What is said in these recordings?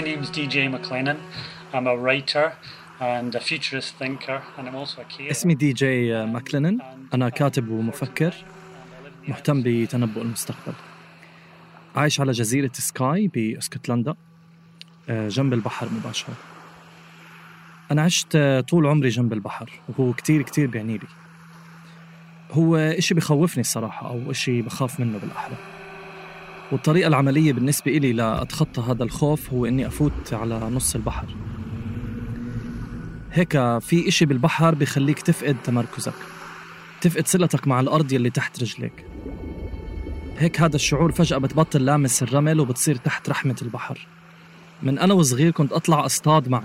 my name is DJ McLennan. I'm a writer and a futurist thinker and I'm also a carer. اسمي دي جي ماكلينن أنا كاتب ومفكر. مهتم بتنبؤ المستقبل. عايش على جزيرة سكاي بأسكتلندا آه، جنب البحر مباشرة. أنا عشت آه، طول عمري جنب البحر وهو كتير كتير بيعني لي. هو إشي بخوفني الصراحة أو إشي بخاف منه بالأحرى. والطريقة العملية بالنسبة إلي لأتخطى هذا الخوف هو إني أفوت على نص البحر. هيك في إشي بالبحر بخليك تفقد تمركزك تفقد صلتك مع الأرض يلي تحت رجليك. هيك هذا الشعور فجأة بتبطل لامس الرمل وبتصير تحت رحمة البحر. من أنا وصغير كنت أطلع أصطاد مع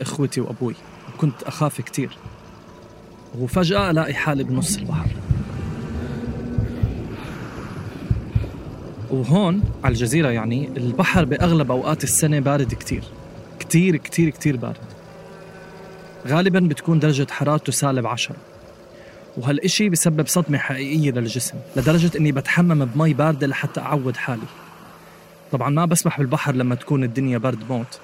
إخوتي وأبوي وكنت أخاف كتير. وفجأة ألاقي حالي بنص البحر. وهون على الجزيرة يعني البحر بأغلب أوقات السنة بارد كتير. كتير كتير كتير بارد. غالبا بتكون درجة حرارته سالب عشرة. وهالإشي بسبب صدمة حقيقية للجسم لدرجة إني بتحمم بمي باردة لحتى أعود حالي. طبعا ما بسبح بالبحر لما تكون الدنيا برد موت.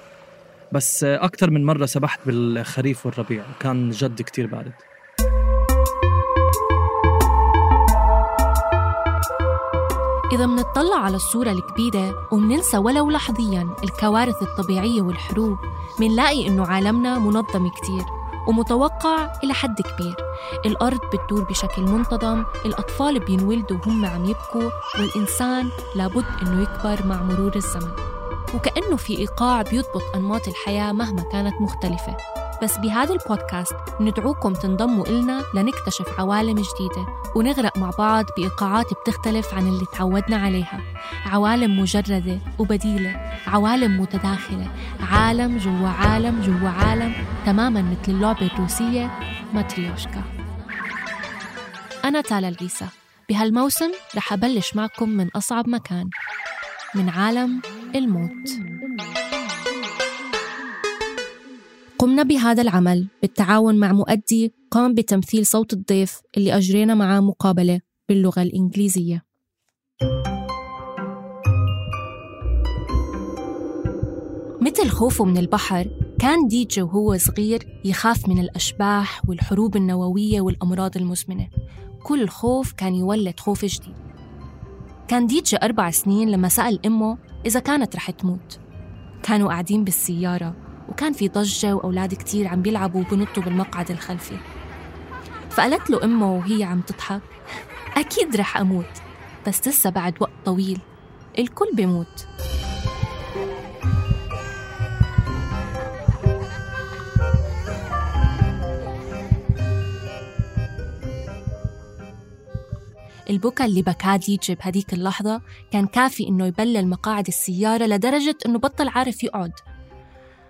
بس أكثر من مرة سبحت بالخريف والربيع وكان جد كتير بارد. إذا منطلع على الصورة الكبيرة ومننسى ولو لحظياً الكوارث الطبيعية والحروب منلاقي إنه عالمنا منظم كتير ومتوقع إلى حد كبير. الأرض بتدور بشكل منتظم الأطفال بينولدوا وهم عم يبكوا والإنسان لابد إنه يكبر مع مرور الزمن. وكأنه في إيقاع بيضبط أنماط الحياة مهما كانت مختلفة. بس بهذا البودكاست ندعوكم تنضموا إلنا لنكتشف عوالم جديدة ونغرق مع بعض بإيقاعات بتختلف عن اللي تعودنا عليها. عوالم مجردة وبديلة عوالم متداخلة عالم جوا عالم جوا عالم تماما مثل اللعبة الروسية ماتريوشكا. أنا تالا العيسى بهالموسم رح أبلش معكم من أصعب مكان من عالم الموت. قمنا بهذا العمل بالتعاون مع مؤدي قام بتمثيل صوت الضيف اللي أجرينا معاه مقابلة باللغة الإنجليزية. مثل خوفه من البحر كان ديجي وهو صغير يخاف من الأشباح والحروب النووية والأمراض المزمنة. كل خوف كان يولد خوف جديد. كان ديجي أربع سنين لما سأل أمه إذا كانت رح تموت. كانوا قاعدين بالسيارة. وكان في ضجة وأولاد كتير عم بيلعبوا وبنطوا بالمقعد الخلفي. فقالت له أمه وهي عم تضحك أكيد رح أموت بس لسه بعد وقت طويل الكل بيموت. البكا اللي بكاه ديجي بهديك اللحظة كان كافي إنه يبلل مقاعد السيارة لدرجة إنه بطل عارف يقعد.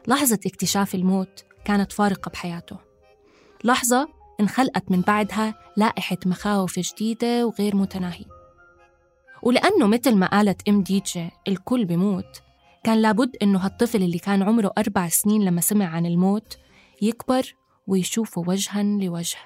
لحظة اكتشاف الموت كانت فارقة بحياته. لحظة انخلقت من بعدها لائحة مخاوف جديدة وغير متناهية ولأنه مثل ما قالت إم ديتشي الكل بموت كان لابد إنه هالطفل اللي كان عمره أربع سنين لما سمع عن الموت يكبر ويشوفه وجها لوجه.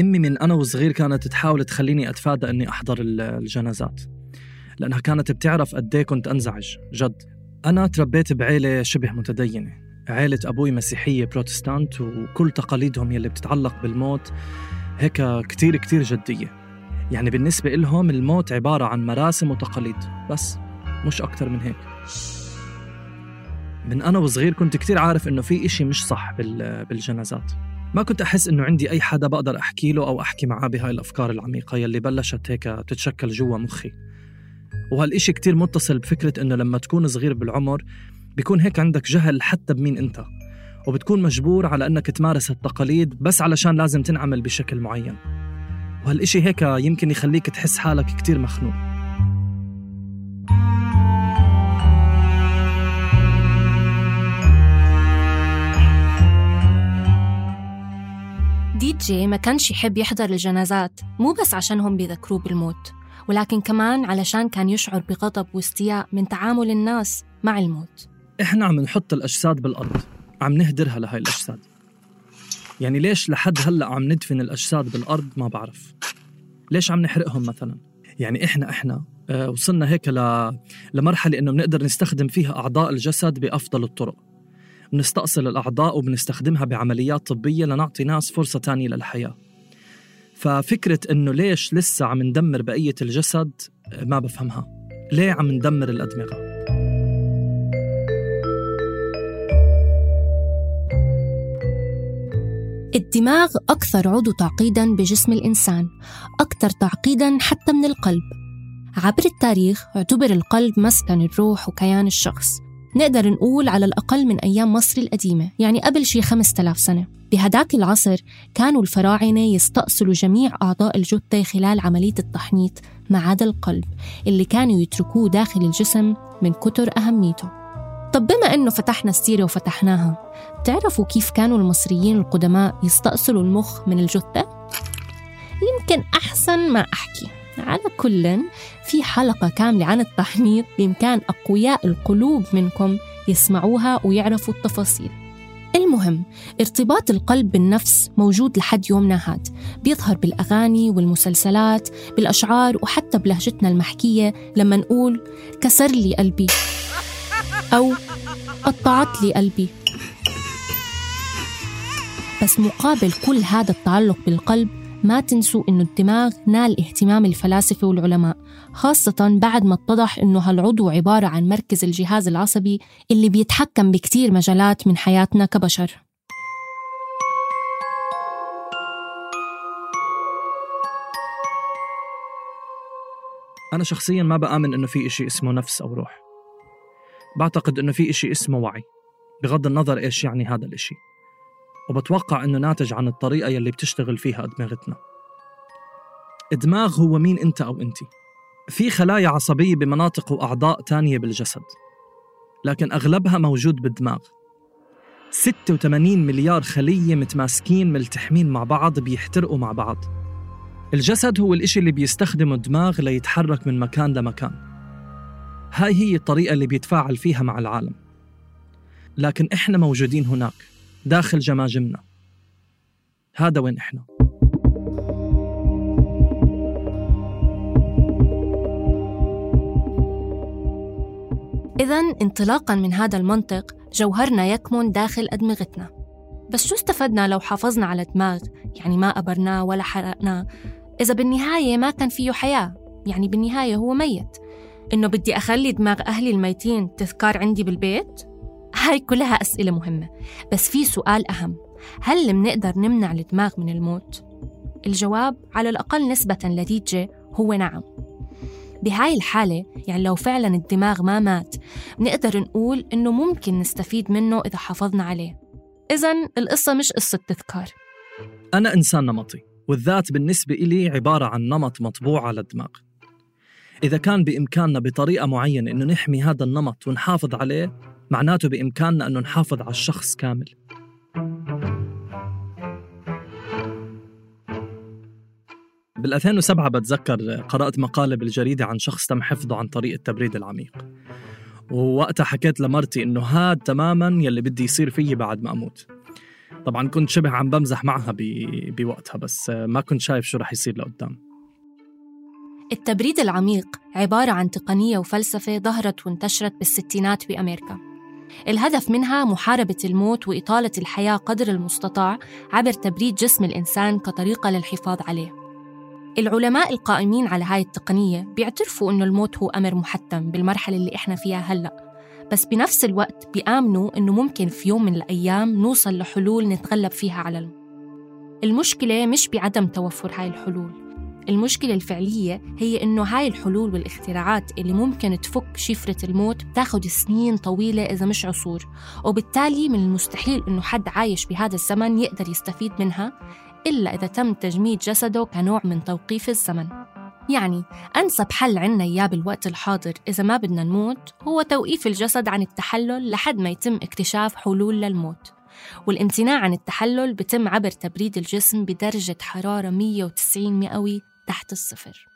أمي من أنا وصغير كانت تحاول تخليني أتفادى أني أحضر الجنازات لأنها كانت بتعرف قد كنت أنزعج جد. أنا تربيت بعيلة شبه متدينة عيلة أبوي مسيحية بروتستانت وكل تقاليدهم يلي بتتعلق بالموت هيك كتير كتير جدية. يعني بالنسبة إلهم الموت عبارة عن مراسم وتقاليد بس مش أكتر من هيك. من أنا وصغير كنت كتير عارف إنه في إشي مش صح بالجنازات. ما كنت أحس إنه عندي أي حدا بقدر أحكي له أو أحكي معاه بهاي الأفكار العميقة يلي بلشت هيك تتشكل جوا مخي. وهالإشي كتير متصل بفكرة إنه لما تكون صغير بالعمر بيكون هيك عندك جهل حتى بمين أنت. وبتكون مجبور على أنك تمارس التقاليد بس علشان لازم تنعمل بشكل معين. وهالإشي هيك يمكن يخليك تحس حالك كتير مخنوق. جي ما كانش يحب يحضر الجنازات مو بس عشانهم بيذكروه بالموت ولكن كمان علشان كان يشعر بغضب واستياء من تعامل الناس مع الموت. إحنا عم نحط الأجساد بالأرض عم نهدرها لهاي الأجساد. يعني ليش لحد هلأ عم ندفن الأجساد بالأرض ما بعرف. ليش عم نحرقهم مثلا؟ يعني إحنا إحنا آه، وصلنا هيك ل... لمرحلة إنه بنقدر نستخدم فيها أعضاء الجسد بأفضل الطرق. بنستأصل الأعضاء وبنستخدمها بعمليات طبية لنعطي ناس فرصة تانية للحياة. ففكرة إنه ليش لسه عم ندمر بقية الجسد ما بفهمها. ليه عم ندمر الأدمغة؟ الدماغ أكثر عضو تعقيداً بجسم الإنسان أكثر تعقيداً حتى من القلب. عبر التاريخ اعتبر القلب مسكن الروح وكيان الشخص. نقدر نقول على الأقل من أيام مصر القديمة يعني قبل شي 5000 سنة. بهداك العصر كانوا الفراعنة يستأصلوا جميع أعضاء الجثة خلال عملية التحنيط ما عدا القلب اللي كانوا يتركوه داخل الجسم من كتر أهميته. طب بما أنه فتحنا السيرة وفتحناها بتعرفوا كيف كانوا المصريين القدماء يستأصلوا المخ من الجثة؟ يمكن أحسن ما أحكي. على كل في حلقة كاملة عن التحنيط بإمكان أقوياء القلوب منكم يسمعوها ويعرفوا التفاصيل. المهم ارتباط القلب بالنفس موجود لحد يومنا هاد بيظهر بالأغاني والمسلسلات بالأشعار وحتى بلهجتنا المحكية لما نقول كسر لي قلبي. أو قطعت لي قلبي. بس مقابل كل هذا التعلق بالقلب ما تنسوا إنه الدماغ نال اهتمام الفلاسفة والعلماء خاصة بعد ما اتضح إنه هالعضو عبارة عن مركز الجهاز العصبي اللي بيتحكم بكتير مجالات من حياتنا كبشر. أنا شخصيا ما بآمن إنه في إشي اسمه نفس أو روح. بعتقد إنه في إشي اسمه وعي بغض النظر إيش يعني هذا الإشي. وبتوقع إنه ناتج عن الطريقة يلي بتشتغل فيها أدمغتنا. الدماغ هو مين أنت أو أنت. في خلايا عصبية بمناطق وأعضاء تانية بالجسد لكن أغلبها موجود بالدماغ. 86 مليار خلية متماسكين ملتحمين مع بعض بيحترقوا مع بعض. الجسد هو الإشي اللي بيستخدمه الدماغ ليتحرك من مكان لمكان. هاي هي الطريقة اللي بيتفاعل فيها مع العالم. لكن إحنا موجودين هناك. داخل جماجمنا هذا وين إحنا؟ إذا انطلاقا من هذا المنطق جوهرنا يكمن داخل أدمغتنا. بس شو استفدنا لو حافظنا على دماغ يعني ما أبرناه ولا حرقناه إذا بالنهاية ما كان فيه حياة. يعني بالنهاية هو ميت. إنه بدي أخلي دماغ أهلي الميتين تذكار عندي بالبيت؟ هاي كلها أسئلة مهمة بس في سؤال أهم. هل منقدر نمنع الدماغ من الموت؟ الجواب على الأقل نسبة لديجة هو نعم. بهاي الحالة يعني لو فعلا الدماغ ما مات بنقدر نقول إنه ممكن نستفيد منه إذا حافظنا عليه. إذا القصة مش قصة تذكار. أنا إنسان نمطي والذات بالنسبة إلي عبارة عن نمط مطبوع على الدماغ. إذا كان بإمكاننا بطريقة معينة إنه نحمي هذا النمط ونحافظ عليه معناته بإمكاننا أنه نحافظ على الشخص كامل. بال 2007 بتذكر قرأت مقالة بالجريدة عن شخص تم حفظه عن طريق التبريد العميق. ووقتها حكيت لمرتي إنه هاد تماما يلي بدي يصير فيي بعد ما أموت. طبعا كنت شبه عم بمزح معها بوقتها بس ما كنت شايف شو رح يصير لقدام. التبريد العميق عبارة عن تقنية وفلسفة ظهرت وانتشرت بالستينات بأمريكا. الهدف منها محاربة الموت وإطالة الحياة قدر المستطاع عبر تبريد جسم الإنسان كطريقة للحفاظ عليه. العلماء القائمين على هاي التقنية بيعترفوا إنه الموت هو أمر محتم بالمرحلة اللي إحنا فيها هلأ. بس بنفس الوقت بيآمنوا إنه ممكن في يوم من الأيام نوصل لحلول نتغلب فيها على الموت المشكلة مش بعدم توفر هاي الحلول. المشكلة الفعلية هي إنه هاي الحلول والاختراعات اللي ممكن تفك شفرة الموت بتاخد سنين طويلة إذا مش عصور. وبالتالي من المستحيل إنه حد عايش بهذا الزمن يقدر يستفيد منها إلا إذا تم تجميد جسده كنوع من توقيف الزمن. يعني أنسب حل عنا إياه بالوقت الحاضر إذا ما بدنا نموت هو توقيف الجسد عن التحلل لحد ما يتم اكتشاف حلول للموت. والامتناع عن التحلل بتم عبر تبريد الجسم بدرجة حرارة 190 مئوي تحت الصفر.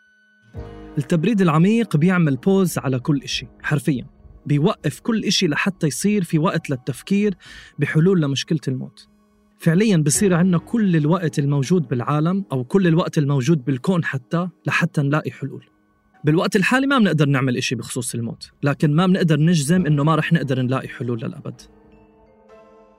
التبريد العميق بيعمل بوز على كل إشي حرفياً. بيوقف كل إشي لحتى يصير في وقت للتفكير بحلول لمشكلة الموت. فعليا بصير عندنا كل الوقت الموجود بالعالم أو كل الوقت الموجود بالكون حتى لحتى نلاقي حلول. بالوقت الحالي ما بنقدر نعمل إشي بخصوص الموت لكن ما بنقدر نجزم إنه ما رح نقدر نلاقي حلول للأبد.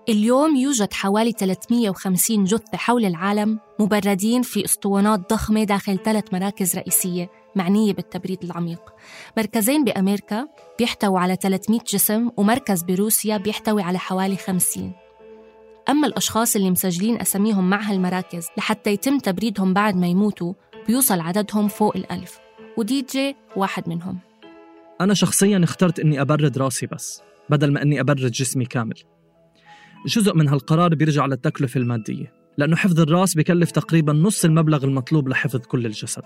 اليوم يوجد حوالي 350 جثة حول العالم مبردين في أسطوانات ضخمة داخل ثلاث مراكز رئيسية معنية بالتبريد العميق. مركزين بأمريكا بيحتووا على 300 جسم ومركز بروسيا بيحتوي على حوالي 50 أما الأشخاص اللي مسجلين أساميهم مع هالمراكز لحتى يتم تبريدهم بعد ما يموتوا بيوصل عددهم فوق الألف. ودي جي واحد منهم. أنا شخصياً اخترت إني أبرد رأسي بس بدل ما إني أبرد جسمي كامل. جزء من هالقرار بيرجع للتكلفة المادية لأنه حفظ الرأس بكلف تقريبا نص المبلغ المطلوب لحفظ كل الجسد.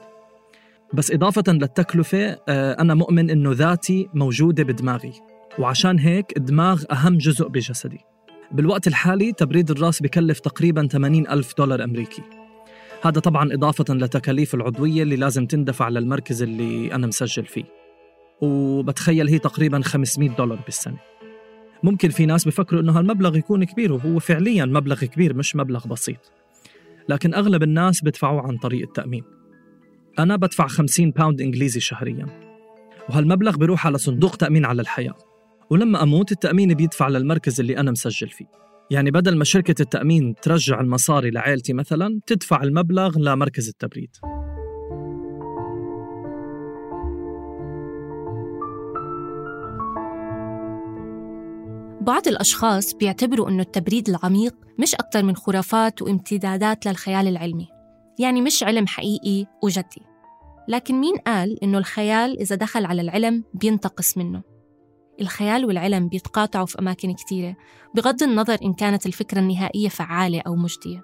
بس إضافة للتكلفة آه، أنا مؤمن إنه ذاتي موجودة بدماغي وعشان هيك الدماغ أهم جزء بجسدي. بالوقت الحالي تبريد الرأس بكلف تقريبا 80 ألف دولار أمريكي. هذا طبعا إضافة لتكاليف العضوية اللي لازم تندفع للمركز اللي أنا مسجل فيه. وبتخيل هي تقريبا 500 دولار بالسنة. ممكن في ناس بفكروا إنه هالمبلغ يكون كبير وهو فعليا مبلغ كبير مش مبلغ بسيط. لكن أغلب الناس بدفعوه عن طريق التأمين. أنا بدفع 50 باوند إنجليزي شهريا. وهالمبلغ بيروح على صندوق تأمين على الحياة. ولما أموت التأمين بيدفع للمركز اللي أنا مسجل فيه. يعني بدل ما شركة التأمين ترجع المصاري لعائلتي مثلا تدفع المبلغ لمركز التبريد. بعض الأشخاص بيعتبروا أنه التبريد العميق مش أكثر من خرافات وامتدادات للخيال العلمي. يعني مش علم حقيقي وجدي. لكن مين قال إنه الخيال إذا دخل على العلم بينتقص منه؟ الخيال والعلم بيتقاطعوا في أماكن كتيرة بغض النظر إن كانت الفكرة النهائية فعالة أو مجدية.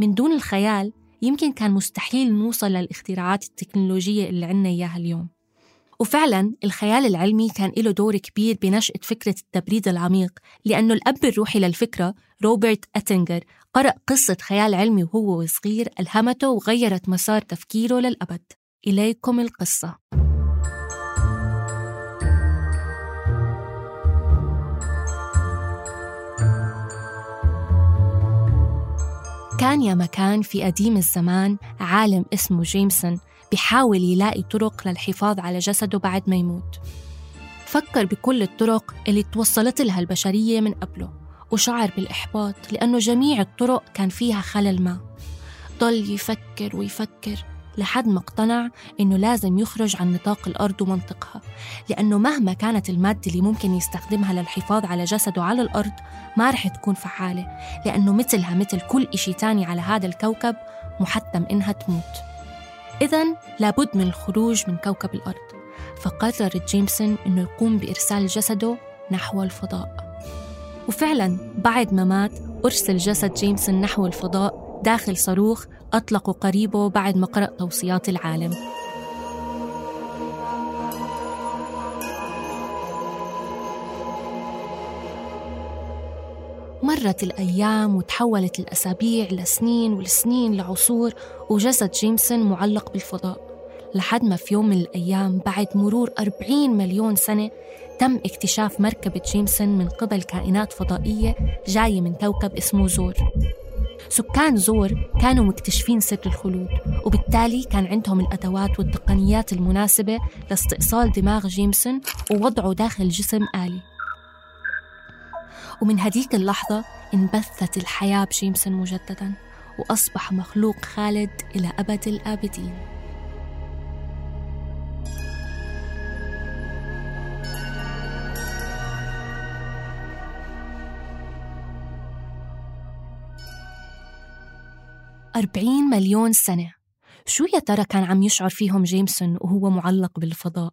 من دون الخيال يمكن كان مستحيل نوصل للاختراعات التكنولوجية اللي عنا إياها اليوم. وفعلا الخيال العلمي كان له دور كبير بنشأة فكرة التبريد العميق لأنه الأب الروحي للفكرة روبرت أتنجر قرأ قصة خيال علمي وهو صغير ألهمته وغيرت مسار تفكيره للأبد. إليكم القصة. كان يا مكان في قديم الزمان عالم اسمه جيمسون بيحاول يلاقي طرق للحفاظ على جسده بعد ما يموت. فكر بكل الطرق اللي توصلت لها البشرية من قبله وشعر بالإحباط لأنه جميع الطرق كان فيها خلل ما. ضل يفكر ويفكر لحد ما اقتنع إنه لازم يخرج عن نطاق الأرض ومنطقها لأنه مهما كانت المادة اللي ممكن يستخدمها للحفاظ على جسده على الأرض ما رح تكون فعالة لأنه مثلها مثل كل إشي تاني على هذا الكوكب محتم إنها تموت. إذا لابد من الخروج من كوكب الأرض. فقرر جيمسون أنه يقوم بإرسال جسده نحو الفضاء. وفعلا بعد ما مات أرسل جسد جيمسون نحو الفضاء داخل صاروخ أطلقوا قريبه بعد ما قرأ توصيات العالم. مرت الأيام وتحولت الأسابيع لسنين والسنين لعصور وجسد جيمسون معلق بالفضاء. لحد ما في يوم من الأيام بعد مرور 40 مليون سنة تم اكتشاف مركبة جيمسون من قبل كائنات فضائية جاية من كوكب اسمه زور. سكان زور كانوا مكتشفين سر الخلود وبالتالي كان عندهم الأدوات والتقنيات المناسبة لاستئصال دماغ جيمسون ووضعه داخل جسم آلي. ومن هديك اللحظة انبثت الحياة بجيمسون مجددا وأصبح مخلوق خالد إلى أبد الآبدين. أربعين مليون سنة. شو يا ترى كان عم يشعر فيهم جيمسون وهو معلق بالفضاء؟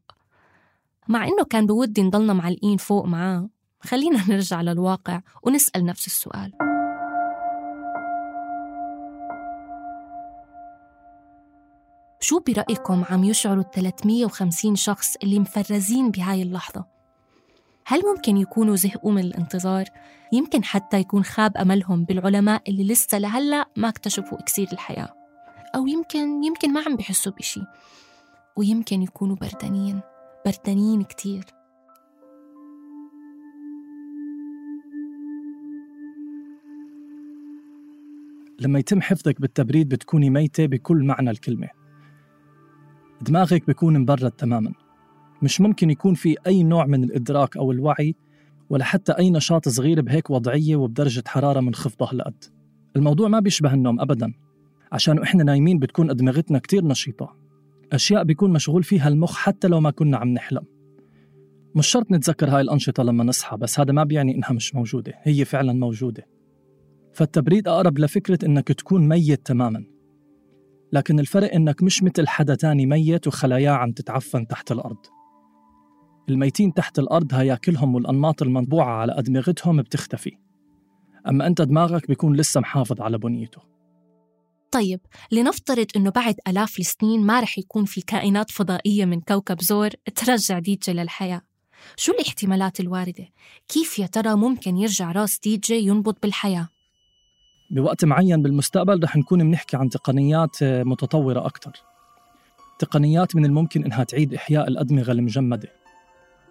مع إنه كان بودي نضلنا معلقين فوق معاه. خلينا نرجع للواقع ونسأل نفس السؤال شو برأيكم عم يشعروا ال 350 شخص اللي مفرزين بهاي اللحظة؟ هل ممكن يكونوا زهقوا من الانتظار؟ يمكن حتى يكون خاب أملهم بالعلماء اللي لسه لهلأ ما اكتشفوا إكسير الحياة أو يمكن يمكن ما عم بيحسوا بشي ويمكن يكونوا بردانين بردانين كتير لما يتم حفظك بالتبريد بتكوني ميتة بكل معنى الكلمة. دماغك بيكون مبرد تماما. مش ممكن يكون في أي نوع من الإدراك أو الوعي ولا حتى أي نشاط صغير بهيك وضعية وبدرجة حرارة منخفضة هالقد. الموضوع ما بيشبه النوم أبدا عشان إحنا نايمين بتكون أدمغتنا كتير نشيطة. أشياء بيكون مشغول فيها المخ حتى لو ما كنا عم نحلم. مش شرط نتذكر هاي الأنشطة لما نصحى بس هذا ما بيعني إنها مش موجودة هي فعلا موجودة. فالتبريد أقرب لفكرة إنك تكون ميت تماما. لكن الفرق إنك مش مثل حدا تاني ميت وخلاياه عم تتعفن تحت الأرض. الميتين تحت الأرض هياكلهم والأنماط المنبوعة على أدمغتهم بتختفي. أما أنت دماغك بيكون لسه محافظ على بنيته. طيب لنفترض إنه بعد آلاف السنين ما رح يكون في كائنات فضائية من كوكب زور ترجع ديجي للحياة. شو الاحتمالات الواردة؟ كيف يا ترى ممكن يرجع راس ديجي ينبض بالحياة؟ بوقت معين بالمستقبل رح نكون بنحكي عن تقنيات متطورة أكثر تقنيات من الممكن إنها تعيد إحياء الأدمغة المجمدة.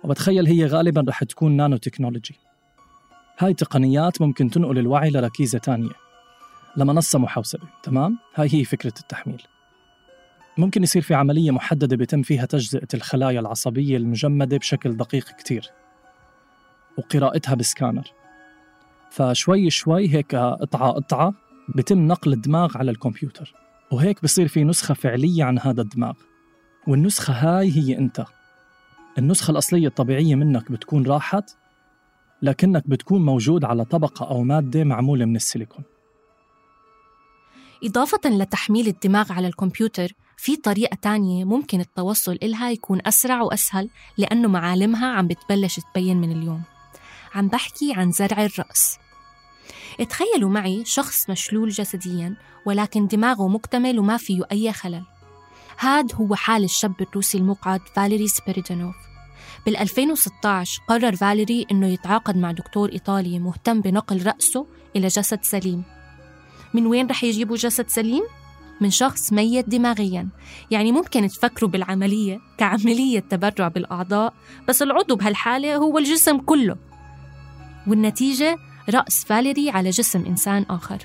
وبتخيل هي غالبا رح تكون نانو تكنولوجي هاي تقنيات ممكن تنقل الوعي لركيزة تانية لمنصة محوسبة تمام؟ هاي هي فكرة التحميل. ممكن يصير في عملية محددة بيتم فيها تجزئة الخلايا العصبية المجمدة بشكل دقيق كتير وقراءتها بسكانر. فشوي شوي هيك قطعة قطعة بتم نقل الدماغ على الكمبيوتر. وهيك بصير في نسخة فعلية عن هذا الدماغ. والنسخة هاي هي أنت. النسخة الأصلية الطبيعية منك بتكون راحت لكنك بتكون موجود على طبقة أو مادة معمولة من السيليكون. إضافة لتحميل الدماغ على الكمبيوتر في طريقة تانية ممكن التوصل إلها يكون أسرع وأسهل لأنه معالمها عم بتبلش تبين من اليوم. عم بحكي عن زرع الرأس. تخيلوا معي شخص مشلول جسديا ولكن دماغه مكتمل وما فيه أي خلل. هاد هو حال الشاب الروسي المقعد فاليري سبيريدانوف بال 2016 قرر فاليري إنه يتعاقد مع دكتور إيطالي مهتم بنقل رأسه إلى جسد سليم. من وين رح يجيبوا جسد سليم؟ من شخص ميت دماغيا. يعني ممكن تفكروا بالعملية كعملية تبرع بالأعضاء بس العضو بهالحالة هو الجسم كله. والنتيجة؟ رأس فاليري على جسم إنسان آخر.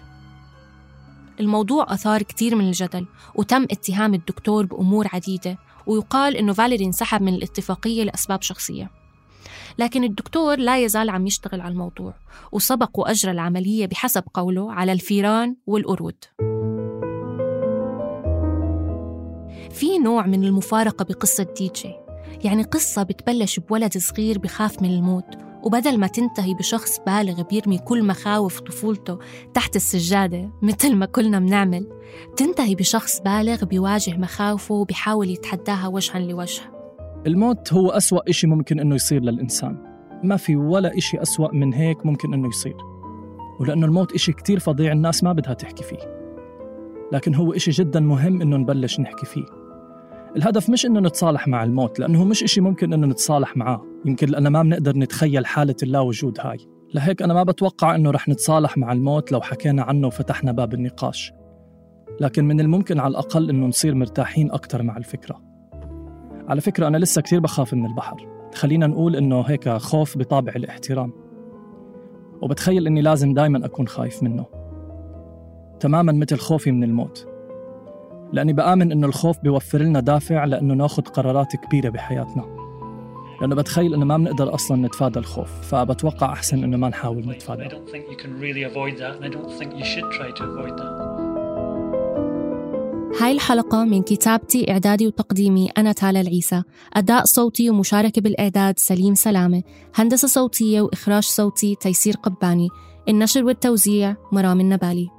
الموضوع أثار كتير من الجدل وتم اتهام الدكتور بأمور عديدة ويقال إنه فاليري انسحب من الاتفاقية لأسباب شخصية. لكن الدكتور لا يزال عم يشتغل على الموضوع وسبق وأجرى العملية بحسب قوله على الفيران والقرود في نوع من المفارقة بقصة دي جي يعني قصة بتبلش بولد صغير بخاف من الموت وبدل ما تنتهي بشخص بالغ بيرمي كل مخاوف طفولته تحت السجادة مثل ما كلنا بنعمل تنتهي بشخص بالغ بيواجه مخاوفه وبيحاول يتحداها وجها لوجه. الموت هو أسوأ إشي ممكن إنه يصير للإنسان. ما في ولا إشي أسوأ من هيك ممكن إنه يصير. ولأنه الموت إشي كتير فظيع الناس ما بدها تحكي فيه. لكن هو إشي جدا مهم إنه نبلش نحكي فيه. الهدف مش إنه نتصالح مع الموت لأنه مش إشي ممكن إنه نتصالح معاه. يمكن لأننا ما بنقدر نتخيل حالة اللا وجود هاي. لهيك أنا ما بتوقع إنه رح نتصالح مع الموت لو حكينا عنه وفتحنا باب النقاش. لكن من الممكن على الأقل إنه نصير مرتاحين أكتر مع الفكرة. على فكرة أنا لسه كتير بخاف من البحر. خلينا نقول إنه هيك خوف بطابع الاحترام. وبتخيل إني لازم دايما أكون خايف منه. تماما مثل خوفي من الموت. لأني بآمن إنه الخوف بيوفر لنا دافع لأنه ناخذ قرارات كبيرة بحياتنا. لأنه بتخيل إنه ما بنقدر أصلا نتفادى الخوف فبتوقع أحسن إنه ما نحاول نتفادى. هاي الحلقة من كتابتي إعدادي وتقديمي أنا تالا العيسى. أداء صوتي ومشاركة بالإعداد سليم سلامة. هندسة صوتية وإخراج صوتي تيسير قباني. النشر والتوزيع مرام النبالي.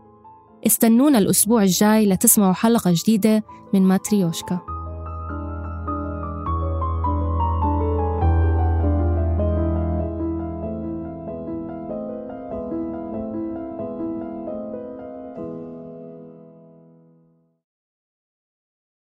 استنونا الأسبوع الجاي لتسمعوا حلقة جديدة من ماتريوشكا.